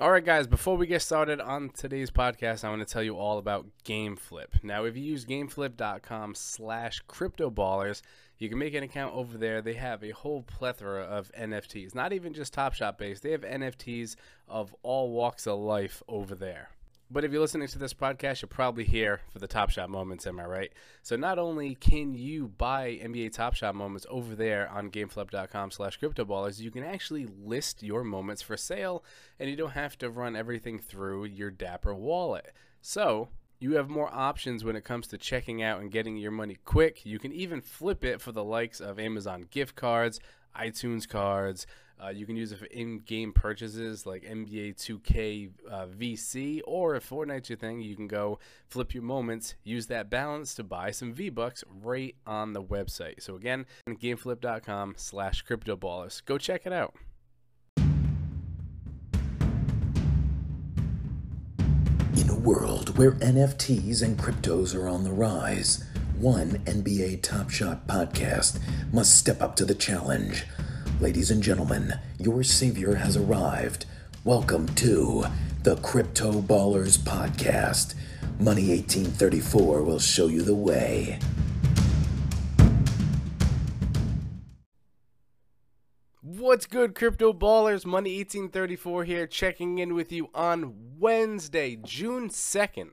All right, guys, before we get started on today's podcast, I want to tell you all about GameFlip. Now, if you use gameflip.com slash cryptoballers, you can make an account over there. They have a whole plethora of NFTs, not even just Top Shot based. They have NFTs of all walks of life over there. But if you're listening to this podcast, you're probably here for the Top Shot moments, am I right? So not only can you buy NBA Top Shot moments over there on gameflip.com slash cryptoballers, you can actually list your moments for sale and you don't have to run everything through your Dapper wallet. So you have more options when it comes to checking out and getting your money quick. You can even flip it for the likes of Amazon gift cards, iTunes cards, uh, you can use it for in-game purchases like NBA 2K uh, VC, or if Fortnite's your thing, you can go flip your moments, use that balance to buy some V-Bucks right on the website. So again, gameflip.com slash cryptoballers. Go check it out. In a world where NFTs and cryptos are on the rise, one NBA Top Shot podcast must step up to the challenge – Ladies and gentlemen, your savior has arrived. Welcome to the Crypto Ballers Podcast. Money 1834 will show you the way. What's good, Crypto Ballers? Money 1834 here, checking in with you on Wednesday, June 2nd.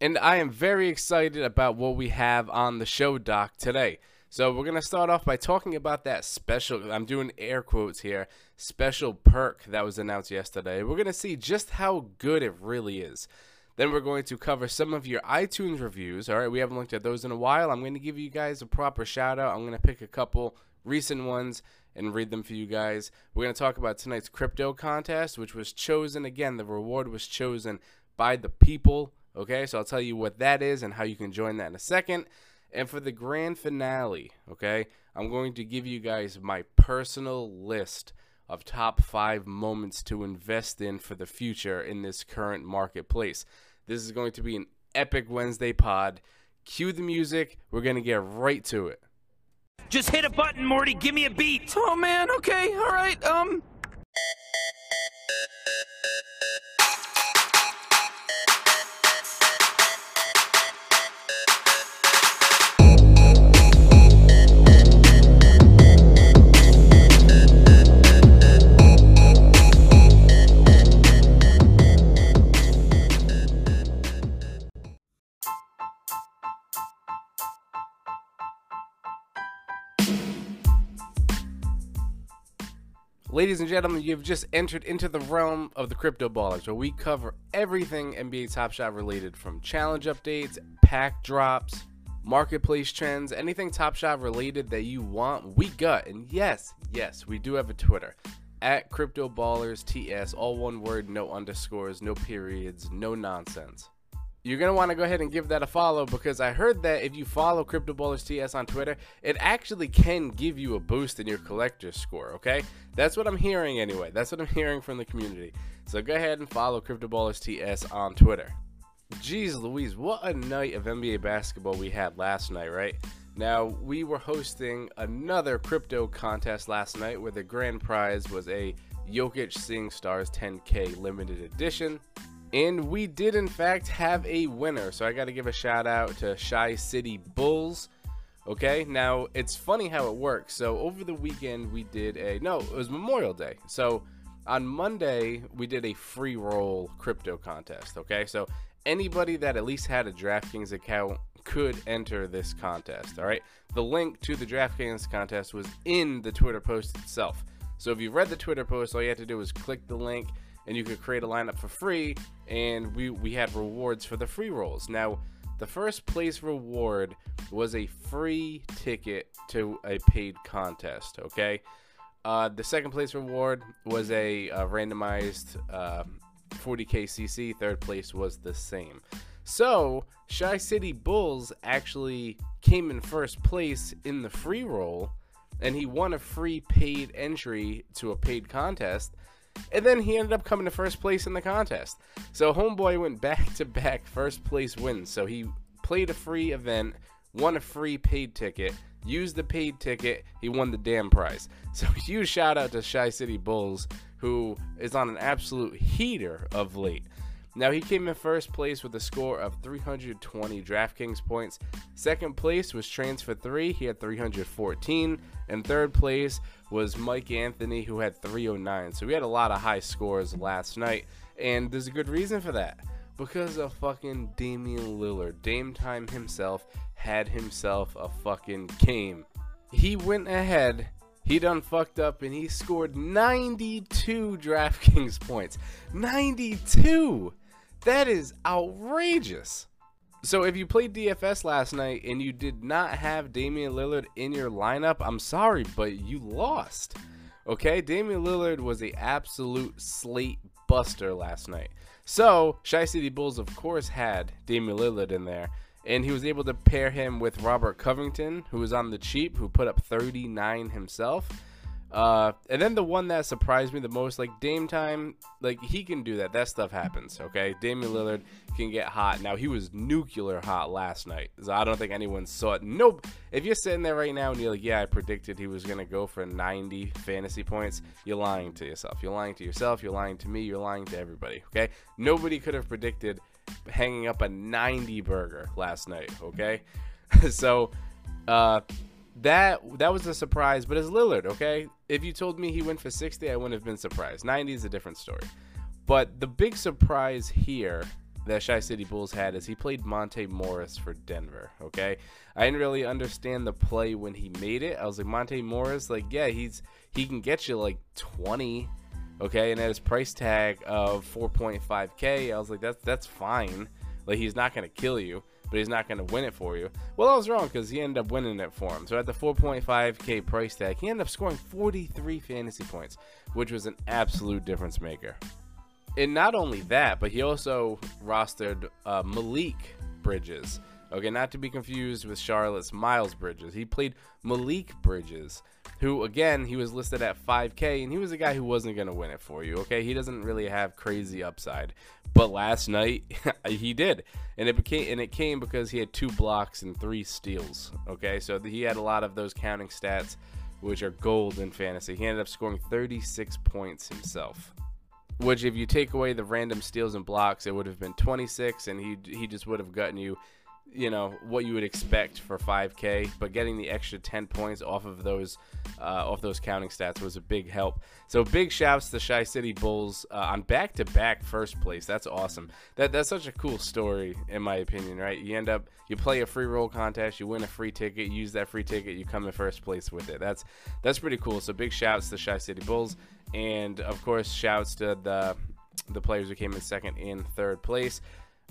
And I am very excited about what we have on the show, Doc, today. So we're going to start off by talking about that special, I'm doing air quotes here, special perk that was announced yesterday. We're going to see just how good it really is. Then we're going to cover some of your iTunes reviews. All right, we haven't looked at those in a while. I'm going to give you guys a proper shout out. I'm going to pick a couple recent ones and read them for you guys. We're going to talk about tonight's crypto contest, which was chosen again. The reward was chosen by the people. Okay, so I'll tell you what that is and how you can join that in a second. And for the grand finale, okay, I'm going to give you guys my personal list of top five moments to invest in for the future in this current marketplace. This is going to be an epic Wednesday pod. Cue the music. We're going to get right to it. Just hit a button, Morty. Give me a beat. Oh, man. Okay. All right. Um. Ladies and gentlemen, you've just entered into the realm of the crypto ballers where we cover everything NBA Top Shot related from challenge updates, pack drops, marketplace trends, anything Top Shot related that you want, we got. And yes, yes, we do have a Twitter at Crypto Ballers TS, all one word, no underscores, no periods, no nonsense you're going to want to go ahead and give that a follow because I heard that if you follow Crypto Ballers TS on Twitter, it actually can give you a boost in your collector's score, okay? That's what I'm hearing anyway. That's what I'm hearing from the community. So go ahead and follow Crypto Ballers TS on Twitter. Jeez Louise, what a night of NBA basketball we had last night, right? Now, we were hosting another crypto contest last night where the grand prize was a Jokic Seeing Stars 10K limited edition. And we did, in fact, have a winner. So I got to give a shout out to Shy City Bulls. Okay, now it's funny how it works. So over the weekend, we did a no, it was Memorial Day. So on Monday, we did a free roll crypto contest. Okay, so anybody that at least had a DraftKings account could enter this contest. All right, the link to the DraftKings contest was in the Twitter post itself. So if you read the Twitter post, all you had to do was click the link and you could create a lineup for free and we we had rewards for the free rolls. Now the first place reward was a free ticket to a paid contest okay? Uh, the second place reward was a, a randomized uh, 40k cc third place was the same. So shy city bulls actually came in first place in the free roll and he won a free paid entry to a paid contest and then he ended up coming to first place in the contest. So Homeboy went back to back first place wins. So he played a free event, won a free paid ticket, used the paid ticket, he won the damn prize. So huge shout out to Shy City Bulls who is on an absolute heater of late. Now, he came in first place with a score of 320 DraftKings points. Second place was Transfer 3, he had 314. And third place was Mike Anthony, who had 309. So we had a lot of high scores last night. And there's a good reason for that. Because of fucking Damian Lillard. Dame Time himself had himself a fucking game. He went ahead he done fucked up and he scored 92 DraftKings points. 92! That is outrageous. So if you played DFS last night and you did not have Damian Lillard in your lineup, I'm sorry, but you lost. Okay, Damian Lillard was a absolute slate buster last night. So, Shy City Bulls of course had Damian Lillard in there and he was able to pair him with Robert Covington, who was on the cheap, who put up 39 himself. Uh, and then the one that surprised me the most, like Dame time, like he can do that. That stuff happens, okay? Damian Lillard can get hot. Now he was nuclear hot last night. So I don't think anyone saw it. Nope. If you're sitting there right now and you're like, yeah, I predicted he was gonna go for 90 fantasy points, you're lying to yourself. You're lying to yourself. You're lying to me. You're lying to everybody. Okay? Nobody could have predicted hanging up a 90 burger last night. Okay, so uh, that that was a surprise. But it's Lillard. Okay, if you told me he went for 60, I wouldn't have been surprised. 90 is a different story. But the big surprise here that Shy City Bulls had is he played Monte Morris for Denver. Okay, I didn't really understand the play when he made it. I was like Monte Morris, like yeah, he's he can get you like 20 Okay, and at his price tag of 4.5k, I was like, that's that's fine. Like he's not gonna kill you, but he's not gonna win it for you. Well, I was wrong because he ended up winning it for him. So at the 4.5k price tag, he ended up scoring 43 fantasy points, which was an absolute difference maker. And not only that, but he also rostered uh, Malik Bridges. Okay, not to be confused with Charlotte's Miles Bridges. He played Malik Bridges who again he was listed at 5k and he was a guy who wasn't going to win it for you okay? He doesn't really have crazy upside. But last night he did. And it became and it came because he had two blocks and three steals okay? So he had a lot of those counting stats which are gold in fantasy. He ended up scoring 36 points himself which if you take away the random steals and blocks it would have been 26 and he he just would have gotten you you know what you would expect for 5k but getting the extra 10 points off of those uh, off those counting stats was a big help. So big shouts to shy city bulls uh, on back-to-back first place. That's awesome. That that's such a cool story in my opinion right? You end up you play a free roll contest you win a free ticket use that free ticket you come in first place with it. That's that's pretty cool. So big shouts to shy city bulls. And of course shouts to the the players who came in second and third place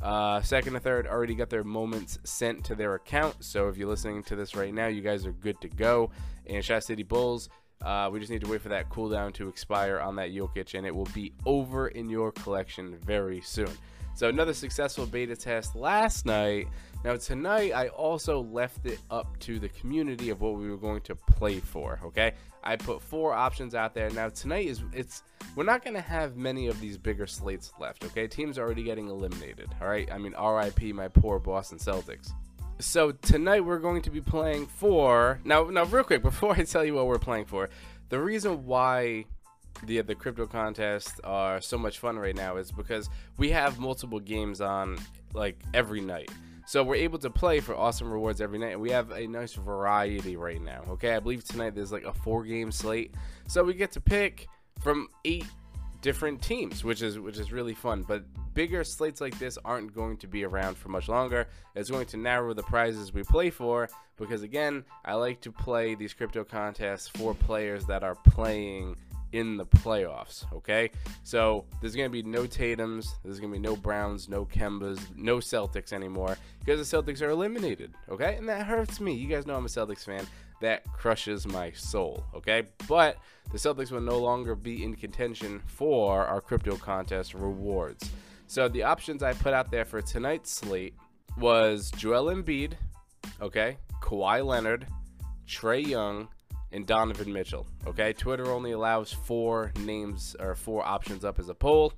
uh, second and third already got their moments sent to their account. So if you're listening to this right now, you guys are good to go. And Shot City Bulls, uh, we just need to wait for that cooldown to expire on that Jokic, and it will be over in your collection very soon. So another successful beta test last night. Now tonight I also left it up to the community of what we were going to play for. Okay, I put four options out there. Now tonight is it's we're not going to have many of these bigger slates left. Okay, teams are already getting eliminated. All right, I mean R.I.P. my poor Boston Celtics. So tonight we're going to be playing for now. Now real quick before I tell you what we're playing for, the reason why the the crypto contests are so much fun right now is because we have multiple games on like every night. So we're able to play for awesome rewards every night, and we have a nice variety right now. Okay, I believe tonight there's like a four game slate, so we get to pick from eight different teams, which is which is really fun. But bigger slates like this aren't going to be around for much longer. It's going to narrow the prizes we play for because again, I like to play these crypto contests for players that are playing in the playoffs. Okay, so there's gonna be no Tatum's, there's gonna be no Browns, no Kembas, no Celtics anymore because the Celtics are eliminated. Okay, and that hurts me. You guys know I'm a Celtics fan. That crushes my soul. Okay, but the Celtics will no longer be in contention for our crypto contest rewards. So the options I put out there for tonight's slate was Joel Embiid, okay, Kawhi Leonard, Trae Young, and Donovan Mitchell. Okay, Twitter only allows four names or four options up as a poll.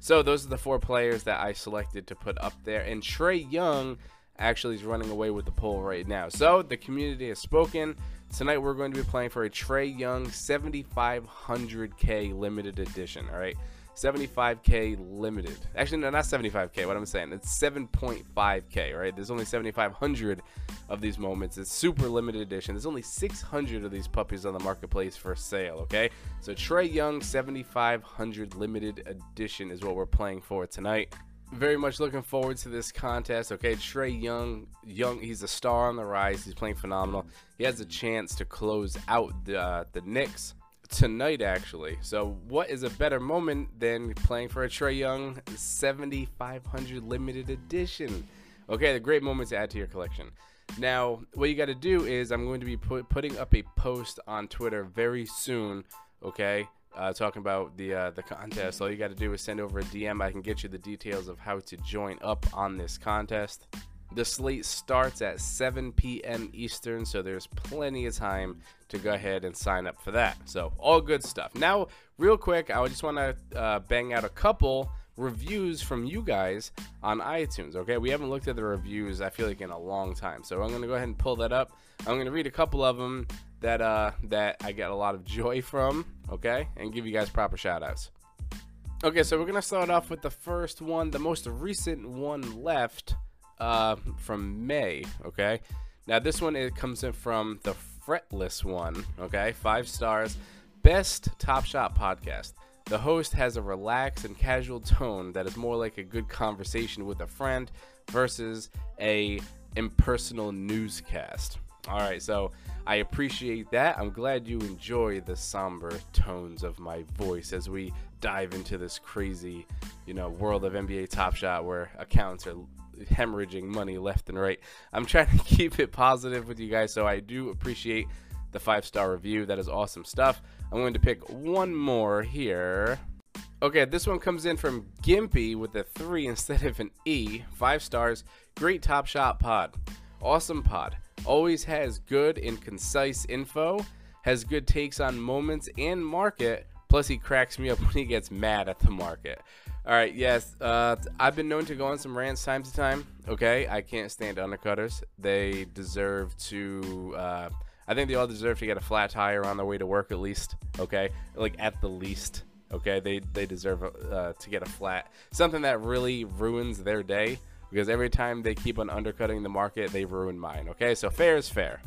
So those are the four players that I selected to put up there. And Trae Young actually is running away with the poll right now. So the community has spoken. Tonight we're going to be playing for a Trae Young 7500K limited edition. All right. 75k limited. Actually, no, not 75k. What I'm saying, it's 7.5k. Right? There's only 7,500 of these moments. It's super limited edition. There's only 600 of these puppies on the marketplace for sale. Okay, so Trae Young 7,500 limited edition is what we're playing for tonight. Very much looking forward to this contest. Okay, Trae Young, Young, he's a star on the rise. He's playing phenomenal. He has a chance to close out the uh, the Knicks tonight, actually. So, what is a better moment than playing for a Trae Young 7500 limited edition? Okay, the great moment to add to your collection. Now, what you got to do is I'm going to be put, putting up a post on Twitter very soon. Okay, uh, talking about the uh, the contest. All you got to do is send over a DM. I can get you the details of how to join up on this contest. The slate starts at 7 p.m. Eastern, so there's plenty of time to go ahead and sign up for that. So, all good stuff. Now, real quick, I just want to uh, bang out a couple reviews from you guys on iTunes. Okay, we haven't looked at the reviews, I feel like, in a long time. So, I'm going to go ahead and pull that up. I'm going to read a couple of them that, uh, that I get a lot of joy from, okay, and give you guys proper shout outs. Okay, so we're going to start off with the first one, the most recent one left uh, from May. Okay, now this one it comes in from the Fretless one. Okay, five stars. Best Top Shot podcast. The host has a relaxed and casual tone that is more like a good conversation with a friend versus a impersonal newscast. All right, so I appreciate that. I'm glad you enjoy the somber tones of my voice as we dive into this crazy, you know, world of NBA Top Shot where accounts are hemorrhaging money left and right. I'm trying to keep it positive with you guys, so I do appreciate the five star review. That is awesome stuff. I'm going to pick one more here. Okay, this one comes in from Gimpy with a three instead of an E. Five stars. Great Top Shot pod. Awesome pod. Always has good and concise info. Has good takes on moments and market. Plus, he cracks me up when he gets mad at the market. All right, yes. Uh, I've been known to go on some rants time to time. Okay, I can't stand undercutters. They deserve to. Uh, I think they all deserve to get a flat tire on their way to work at least. Okay, like at the least. Okay, they they deserve uh, to get a flat. Something that really ruins their day because every time they keep on undercutting the market, they ruin mine. Okay, so fair is fair.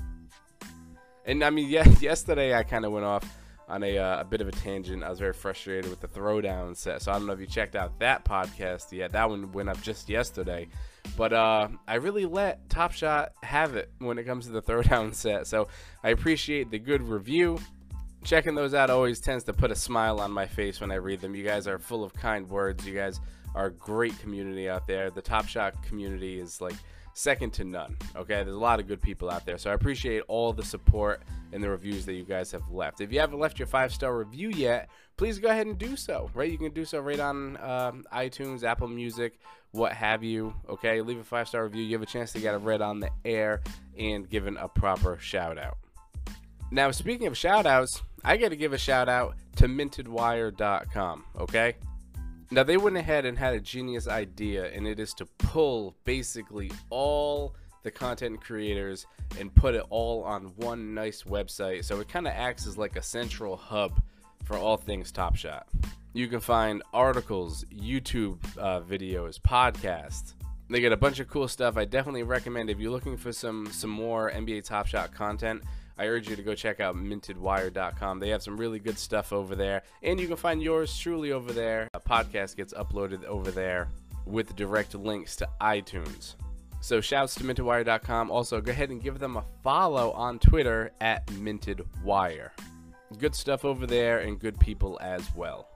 And I mean, yeah, yesterday I kind of went off on a, uh, a bit of a tangent. I was very frustrated with the throwdown set. So I don't know if you checked out that podcast yet. That one went up just yesterday. But uh, I really let Top Shot have it when it comes to the throwdown set. So I appreciate the good review. Checking those out always tends to put a smile on my face when I read them. You guys are full of kind words. You guys are a great community out there. The Top Shot community is like second to none. Okay, there's a lot of good people out there, so I appreciate all the support and the reviews that you guys have left. If you haven't left your five star review yet, please go ahead and do so. Right, you can do so right on um, iTunes, Apple Music, what have you. Okay, leave a five star review. You have a chance to get it read on the air and given a proper shout out. Now, speaking of shout outs, I got to give a shout out to mintedwire.com. Okay, now they went ahead and had a genius idea, and it is to pull basically all the content creators and put it all on one nice website. So it kind of acts as like a central hub for all things Top Shot. You can find articles, YouTube uh, videos, podcasts. They get a bunch of cool stuff. I definitely recommend if you're looking for some some more NBA Top Shot content. I urge you to go check out mintedwire.com. They have some really good stuff over there. And you can find yours truly over there. A podcast gets uploaded over there with direct links to iTunes. So shouts to mintedwire.com. Also, go ahead and give them a follow on Twitter at mintedwire. Good stuff over there and good people as well.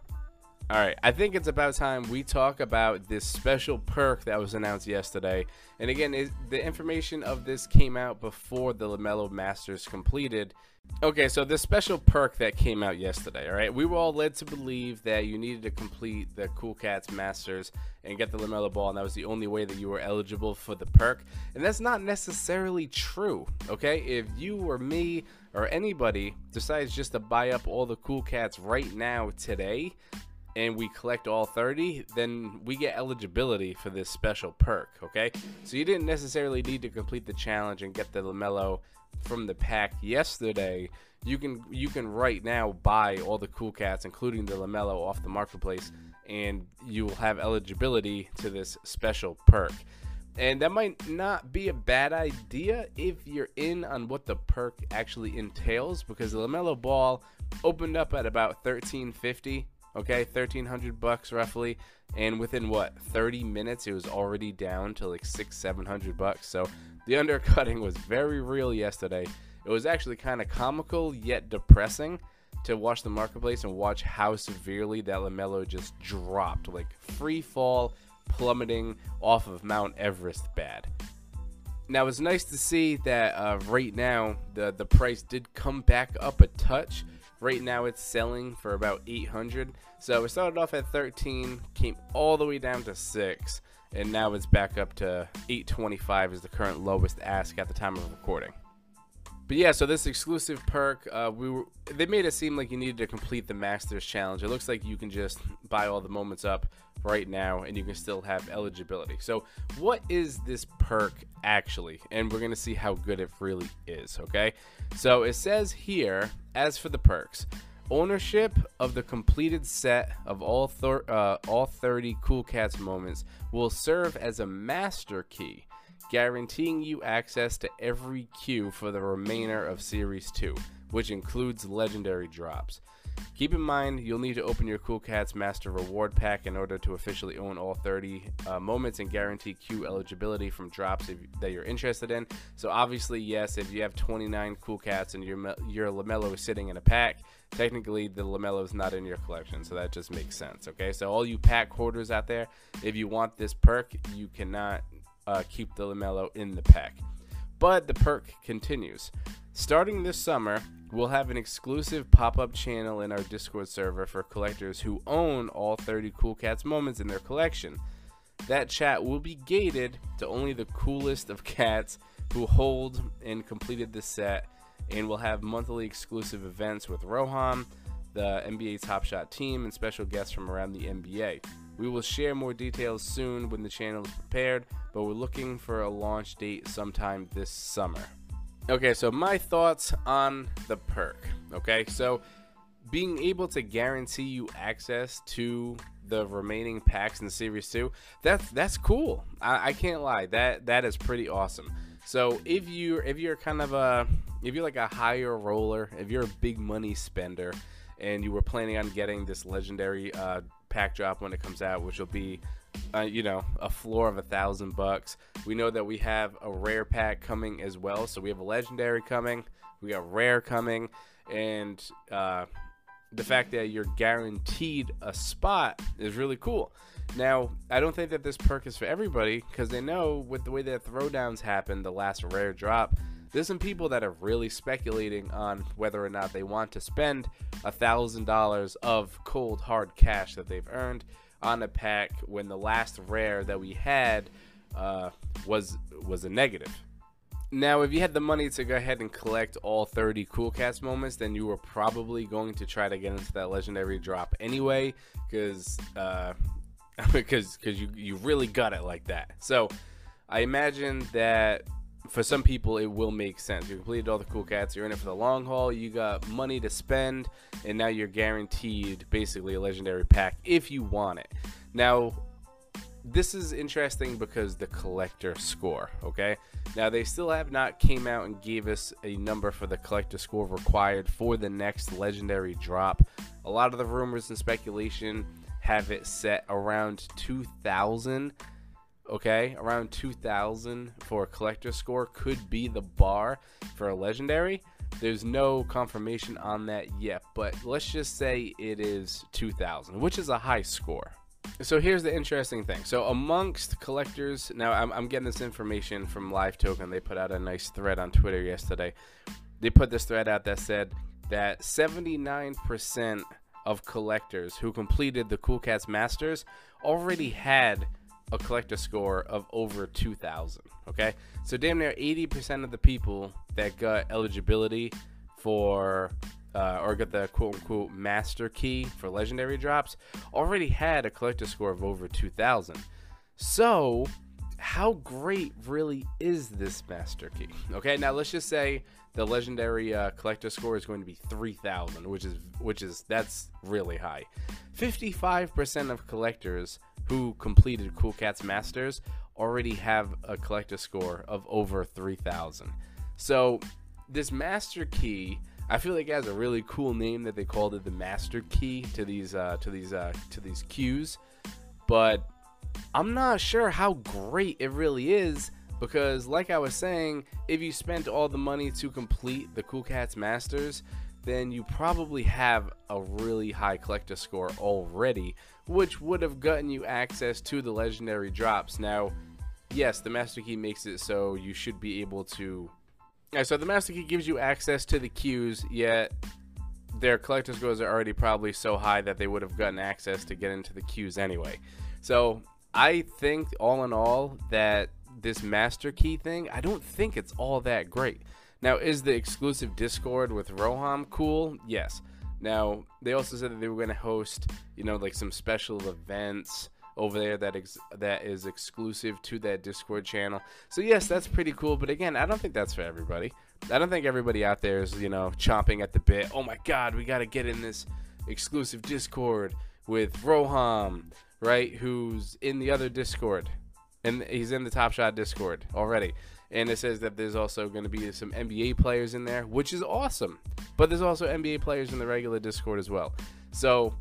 All right, I think it's about time we talk about this special perk that was announced yesterday. And again, the information of this came out before the LaMelo Masters completed. Okay, so this special perk that came out yesterday, all right, we were all led to believe that you needed to complete the Cool Cats Masters and get the LaMelo ball, and that was the only way that you were eligible for the perk. And that's not necessarily true, okay? If you or me or anybody decides just to buy up all the Cool Cats right now today, and we collect all 30, then we get eligibility for this special perk, okay? So you didn't necessarily need to complete the challenge and get the LaMelo from the pack yesterday. You can you can right now buy all the cool cats, including the LaMelo, off the marketplace, and you will have eligibility to this special perk. And that might not be a bad idea if you're in on what the perk actually entails, because the LaMelo Ball opened up at about 1350 okay 1300 bucks roughly. And within what 30 minutes it was already down to like six 700 bucks. So the undercutting was very real yesterday. It was actually kind of comical yet depressing to watch the marketplace and watch how severely that lamelo just dropped. Like free fall plummeting off of mount everest bad. Now it's nice to see that uh, right now the the price did come back up a touch Right now it's selling for about 800. So it started off at 13, came all the way down to 6, and now it's back up to 825 is the current lowest ask at the time of recording. But yeah, so this exclusive perk, uh, we were, they made it seem like you needed to complete the Masters Challenge. It looks like you can just buy all the moments up right now and you can still have eligibility. So, what is this perk actually? And we're to see how good it really is, okay? So, it says here, as for the perks, ownership of the completed set of all, thir- uh, all 30 Cool Cats moments will serve as a master key guaranteeing you access to every queue for the remainder of Series 2, which includes legendary drops. Keep in mind, you'll need to open your Cool Cats Master Reward Pack in order to officially own all 30 uh, moments and guarantee queue eligibility from drops if, that you're interested in. So, obviously, yes, if you have 29 Cool Cats and your, your LaMelo is sitting in a pack, technically the LaMelo is not in your collection. So, that just makes sense. Okay, so all you pack hoarders out there, if you want this perk, you cannot uh, keep the LaMelo in the pack. But the perk continues. Starting this summer, we'll have an exclusive pop up channel in our Discord server for collectors who own all 30 Cool Cats moments in their collection. That chat will be gated to only the coolest of cats who hold and completed the set, and we'll have monthly exclusive events with Roham, the NBA Top Shot team, and special guests from around the NBA. We will share more details soon when the channel is prepared, but we're looking for a launch date sometime this summer. Okay, so my thoughts on the perk. Okay, so being able to guarantee you access to the remaining packs in Series 2, that's that's cool. I, I can't lie. That that is pretty awesome. So if you if you're kind of a if you're like a higher roller, if you're a big money spender, and you were planning on getting this legendary uh, pack drop when it comes out, which will be, uh, you know, a floor of a thousand bucks. We know that we have a rare pack coming as well, so we have a legendary coming, we got rare coming, and uh, the fact that you're guaranteed a spot is really cool. Now, I don't think that this perk is for everybody because they know with the way that throwdowns happen, the last rare drop there's some people that are really speculating on whether or not they want to spend a thousand dollars of cold hard cash that they've earned on a pack when the last rare that we had uh, was was a negative. Now, if you had the money to go ahead and collect all 30 Cool Cats moments, then you were probably going to try to get into that legendary drop anyway, because uh, because because you you really got it like that. So, I imagine that for some people it will make sense. You completed all the cool cats, you're in it for the long haul, you got money to spend, and now you're guaranteed basically a legendary pack if you want it. Now, this is interesting because the collector score, okay? Now they still have not came out and gave us a number for the collector score required for the next legendary drop. A lot of the rumors and speculation have it set around 2000 okay, around 2000 for a collector score could be the bar for a legendary. There's no confirmation on that yet, but let's just say it is 2000, which is a high score. So here's the interesting thing. So amongst collectors, now I'm, I'm getting this information from Live Token. They put out a nice thread on Twitter yesterday. They put this thread out that said that 79% of collectors who completed the Cool Cats Masters already had a collector score of over 2,000. Okay, so damn near 80% of the people that got eligibility for uh, or got the quote unquote master key for legendary drops already had a collector score of over 2,000. So, how great really is this master key? Okay, now let's just say the legendary uh, collector score is going to be 3,000, which is which is that's really high. 55% of collectors who completed Cool Cats Masters already have a collector score of over 3,000. So, this master key I feel like it has a really cool name that they called it the master key to these uh, to these uh, to these queues, but I'm not sure how great it really is because, like I was saying, if you spent all the money to complete the Cool Cats Masters, then you probably have a really high collector score already, which would have gotten you access to the legendary drops. Now, yes, the Master Key makes it so you should be able to yeah, so the Master Key gives you access to the queues, yet their collector's scores are already probably so high that they would have gotten access to get into the queues anyway. So I think, all in all, that this Master Key thing, I don't think it's all that great. Now, is the exclusive Discord with Roham cool? Yes. Now, they also said that they were going to host, you know, like some special events over there that ex- that is exclusive to that Discord channel. So yes, that's pretty cool. But again, I don't think that's for everybody. I don't think everybody out there is you know chomping at the bit. Oh my God, we got to get in this exclusive Discord with Roham, right? Who's in the other Discord, and he's in the Top Shot Discord already. And it says that there's also going to be some NBA players in there, which is awesome. But there's also NBA players in the regular Discord as well. So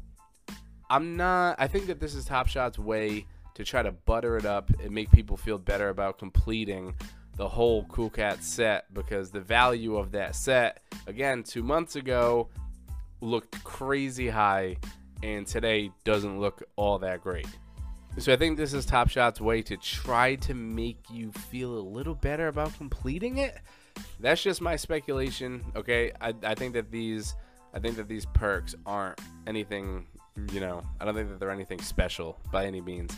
I'm not. I think that this is Top Shot's way to try to butter it up and make people feel better about completing the whole Cool Cat set because the value of that set, again, two months ago, looked crazy high, and today doesn't look all that great. So I think this is Top Shot's way to try to make you feel a little better about completing it. That's just my speculation. Okay, I, I think that these I think that these perks aren't anything you know, I don't think that they're anything special by any means.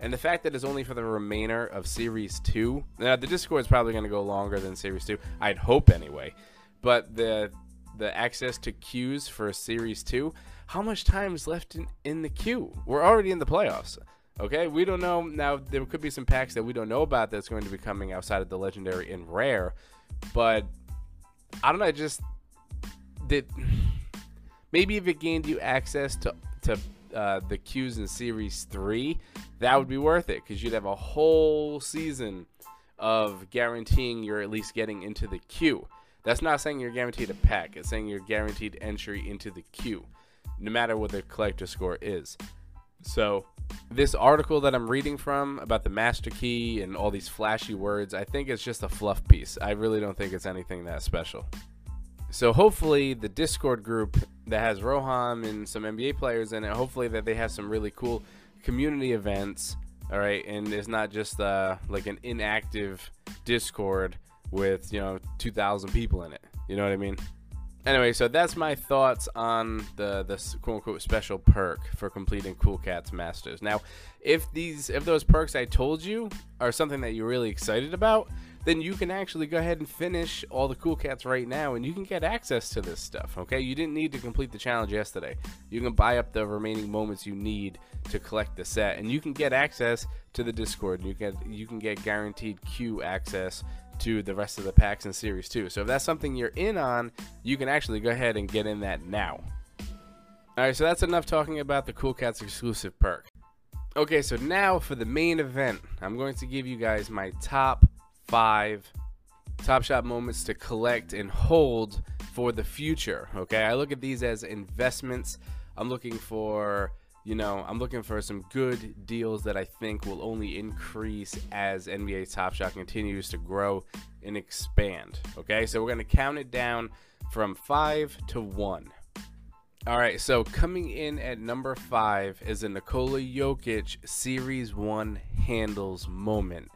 And the fact that it's only for the remainder of Series 2, now the Discord is probably going to go longer than Series 2. I'd hope anyway. But the the access to queues for Series 2, how much time is left in, in the queue? We're already in the playoffs. Okay, we don't know. Now, there could be some packs that we don't know about that's going to be coming outside of the Legendary and Rare. But I don't know, just that maybe if it gained you access to to uh, the queues in Series 3, that would be worth it because you'd have a whole season of guaranteeing you're at least getting into the queue. That's not saying you're guaranteed a pack, it's saying you're guaranteed entry into the queue, no matter what the collector score is. So, this article that I'm reading from about the master key and all these flashy words, I think it's just a fluff piece. I really don't think it's anything that special. So hopefully the Discord group that has Roham and some NBA players in it, hopefully that they have some really cool community events. All right, and it's not just uh, like an inactive Discord with you know 2,000 people in it. You know what I mean? Anyway, so that's my thoughts on the the quote unquote special perk for completing Cool Cats Masters. Now, if these if those perks I told you are something that you're really excited about, then you can actually go ahead and finish all the cool cats right now and you can get access to this stuff okay you didn't need to complete the challenge yesterday you can buy up the remaining moments you need to collect the set and you can get access to the discord you can you can get guaranteed queue access to the rest of the packs in series 2 so if that's something you're in on you can actually go ahead and get in that now alright so that's enough talking about the cool cats exclusive perk okay so now for the main event i'm going to give you guys my top five Top Shot moments to collect and hold for the future. Okay, I look at these as investments. I'm looking for, you know, I'm looking for some good deals that I think will only increase as NBA Top Shot continues to grow and expand. Okay, so we're gonna count it down from five to one. All right, so coming in at number five is a Nikola Jokic Series 1 handles moment.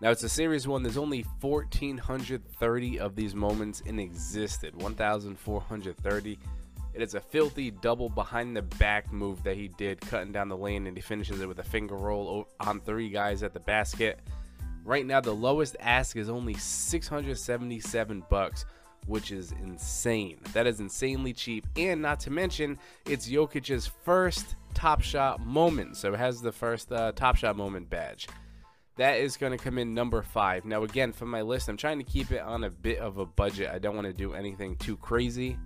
Now it's a series one. There's only 1,430 of these moments in existed. 1,430. It is a filthy double behind the back move that he did, cutting down the lane, and he finishes it with a finger roll on three guys at the basket. Right now, the lowest ask is only 677 bucks which is insane. That is insanely cheap. And not to mention, it's Jokic's first Top Shot moment. So it has the first uh, Top Shot moment badge. That is going to come in number five. Now, again, for my list, I'm trying to keep it on a bit of a budget. I don't want to do anything too crazy.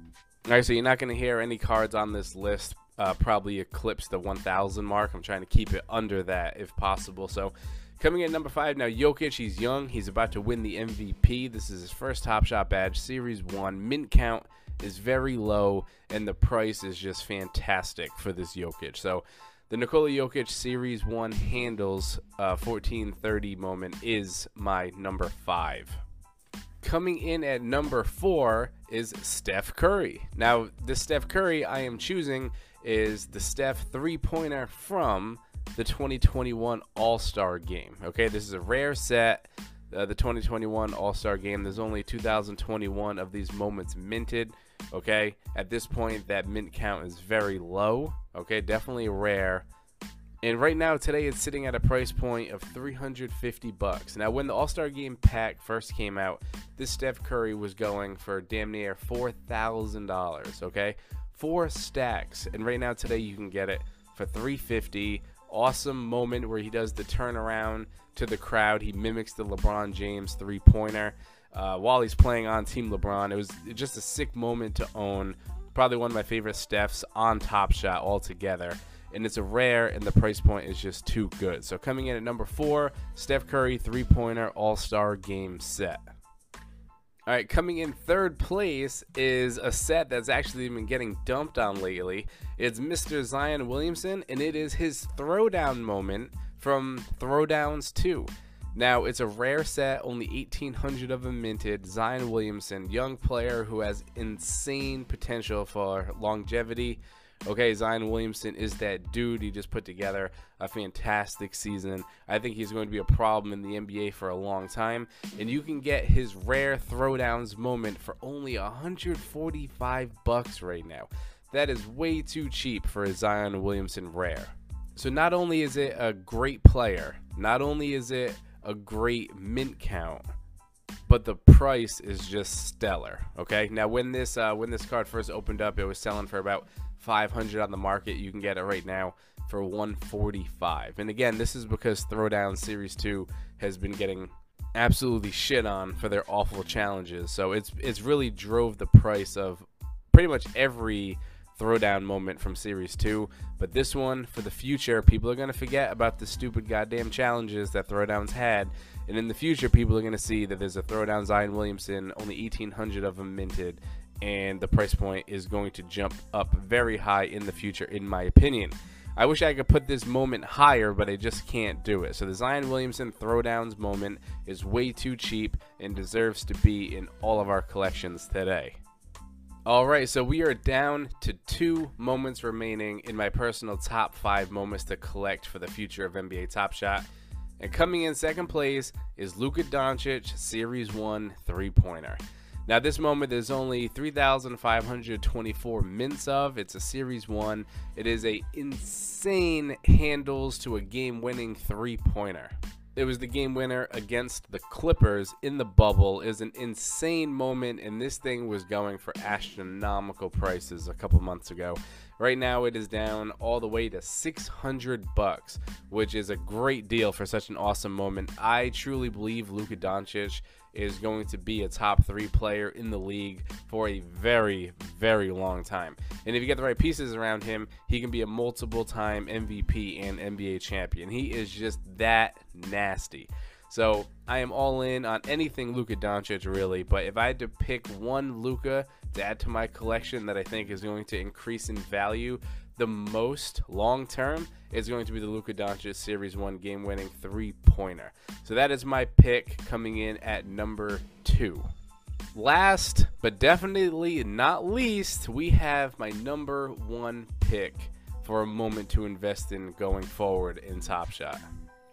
All right, so you're not going to hear any cards on this list uh, probably eclipse the 1,000 mark. I'm trying to keep it under that if possible. So Coming in number five now, Jokic. He's young. He's about to win the MVP. This is his first Top Shot badge, Series One. Mint count is very low, and the price is just fantastic for this Jokic. So, the Nikola Jokic Series One handles uh, 1430 moment is my number five. Coming in at number four is Steph Curry. Now, the Steph Curry I am choosing is the Steph three pointer from the 2021 All Star Game. Okay, this is a rare set. Uh, the 2021 All Star Game. There's only 2021 of these moments minted. Okay, at this point, that mint count is very low. Okay, definitely rare. And right now, today, it's sitting at a price point of 350 bucks. Now, when the All Star Game pack first came out, this Steph Curry was going for damn near $4,000. Okay, four stacks, and right now, today, you can get it for 350 awesome moment where he does the turnaround to the crowd. He mimics the LeBron James three pointer uh, while he's playing on Team LeBron. It was just a sick moment to own. Probably one of my favorite Stephs on Top Shot altogether. And it's a rare, and the price point is just too good. So coming in at number four, Steph Curry three pointer All Star Game set. All right, coming in third place is a set that's actually been getting dumped on lately. It's Mr. Zion Williamson, and it is his throwdown moment from Throwdowns 2. Now, it's a rare set, only 1,800 of them minted. Zion Williamson, young player who has insane potential for longevity okay, Zion Williamson is that dude. He just put together a fantastic season. I think he's going to be a problem in the NBA for a long time. And you can get his rare throwdowns moment for only 145 bucks right now. That is way too cheap for a Zion Williamson rare. So not only is it a great player, not only is it a great mint count, but the price is just stellar. Okay, now when this uh, when this card first opened up, it was selling for about 500 on the market. You can get it right now for 145. And again, this is because Throwdown Series 2 has been getting absolutely shit on for their awful challenges. So it's it's really drove the price of pretty much every throwdown moment from Series 2. But this one, for the future, people are going to forget about the stupid goddamn challenges that Throwdowns had. And in the future, people are going to see that there's a Throwdown Zion Williamson, only 1,800 of them minted, and the price point is going to jump up very high in the future, in my opinion. I wish I could put this moment higher, but I just can't do it. So the Zion Williamson throwdowns moment is way too cheap and deserves to be in all of our collections today. All right, so we are down to two moments remaining in my personal top five moments to collect for the future of NBA Top Shot. And coming in second place is Luka Doncic Series 1 three pointer. Now, this moment there's only 3,524 mints of. It's a Series 1. It is a insane handles to a game-winning three-pointer. It was the game winner against the Clippers in the bubble. Is an insane moment, and this thing was going for astronomical prices a couple months ago. Right now, it is down all the way to 600 bucks, which is a great deal for such an awesome moment. I truly believe Luka Doncic is going to be a top three player in the league for a very, very long time. And if you get the right pieces around him, he can be a multiple time MVP and NBA champion. He is just that nasty. So I am all in on anything Luka Doncic, really. But if I had to pick one Luka to add to my collection that I think is going to increase in value the most long term, is going to be the Luka Doncic Series 1 game winning three pointer. So that is my pick coming in at number two. Last but definitely not least, we have my number one pick for a moment to invest in going forward in Top Shot.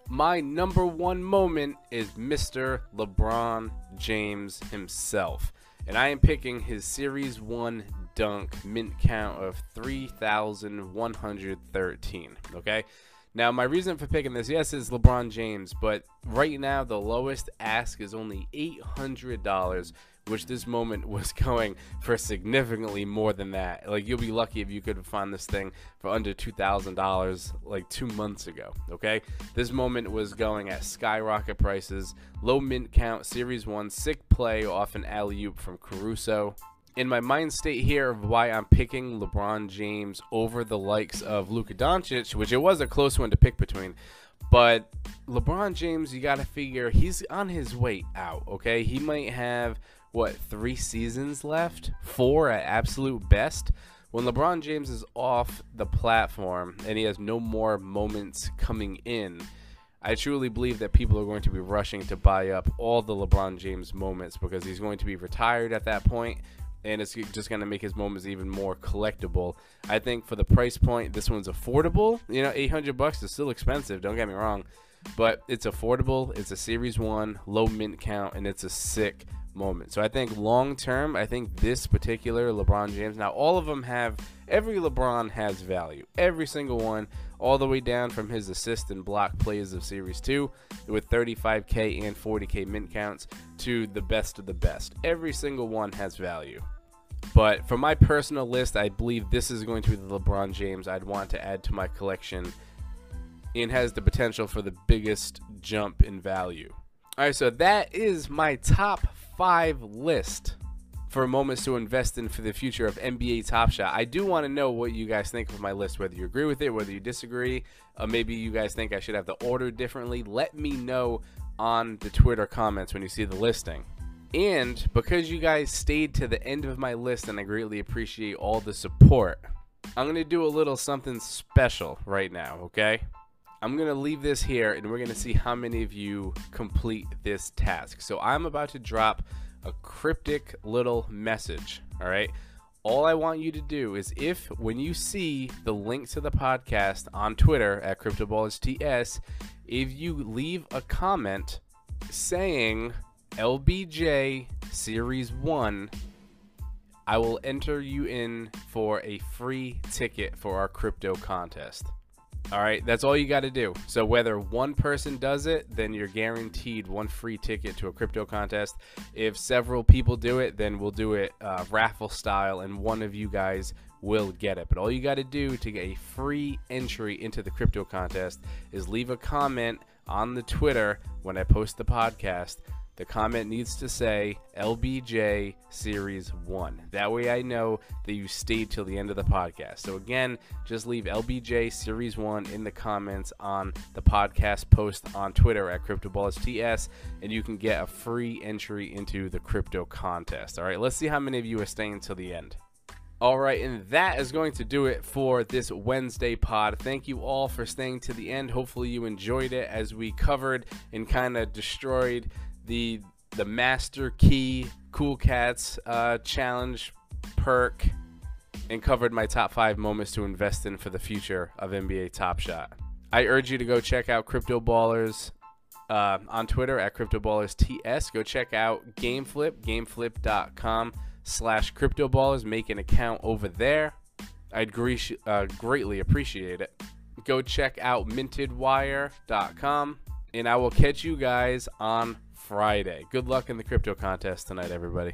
My number one moment is Mr. LeBron James himself. And I am picking his Series 1 dunk mint count of 3,113. Okay? Now, my reason for picking this, yes, is LeBron James, but right now the lowest ask is only $800, which this moment was going for significantly more than that. Like you'll be lucky if you could find this thing for under two thousand dollars like two months ago. Okay, this moment was going at skyrocket prices, low mint count, series one, sick play off an alley oop from Caruso. In my mind state here of why I'm picking LeBron James over the likes of Luka Doncic, which it was a close one to pick between. But LeBron James, you got to figure he's on his way out, okay? He might have, what, three seasons left? Four at absolute best. When LeBron James is off the platform and he has no more moments coming in, I truly believe that people are going to be rushing to buy up all the LeBron James moments because he's going to be retired at that point and it's just going to make his moments even more collectible. I think for the price point, this one's affordable. You know, 800 bucks is still expensive, don't get me wrong, but it's affordable. It's a series 1, low mint count and it's a sick moment. So I think long term, I think this particular LeBron James. Now all of them have every LeBron has value. Every single one all the way down from his assist and block plays of Series 2 with 35k and 40k mint counts to the best of the best. Every single one has value. But for my personal list, I believe this is going to be the LeBron James I'd want to add to my collection and has the potential for the biggest jump in value. All right, so that is my top five list for moments to invest in for the future of NBA Top Shot. I do want to know what you guys think of my list, whether you agree with it, whether you disagree, maybe you guys think I should have the order differently. Let me know on the Twitter comments when you see the listing. And because you guys stayed to the end of my list, and I greatly appreciate all the support, I'm going to do a little something special right now, okay? I'm going to leave this here and we're going to see how many of you complete this task. So I'm about to drop a cryptic little message. All right. All I want you to do is if when you see the link to the podcast on Twitter at CryptoballersTS, if you leave a comment saying LBJ Series 1, I will enter you in for a free ticket for our crypto contest. All right, that's all you got to do. So whether one person does it, then you're guaranteed one free ticket to a crypto contest. If several people do it, then we'll do it uh, raffle style, and one of you guys will get it. But all you got to do to get a free entry into the crypto contest is leave a comment on the Twitter when I post the podcast the comment needs to say LBJ Series 1. That way I know that you stayed till the end of the podcast. So again, just leave LBJ Series 1 in the comments on the podcast post on Twitter at CryptoballersTS, and you can get a free entry into the crypto contest. All right, let's see how many of you are staying till the end. All right, and that is going to do it for this Wednesday pod. Thank you all for staying to the end. Hopefully, you enjoyed it as we covered and kind of destroyed the the Master Key Cool Cats uh, challenge perk and covered my top five moments to invest in for the future of NBA Top Shot. I urge you to go check out Crypto Ballers uh, on Twitter at Crypto Ballers TS. Go check out GameFlip, gameflip.com slash Crypto Ballers. Make an account over there. I'd gre- uh, greatly appreciate it. Go check out mintedwire.com, and I will catch you guys on Friday. Good luck in the crypto contest tonight, everybody.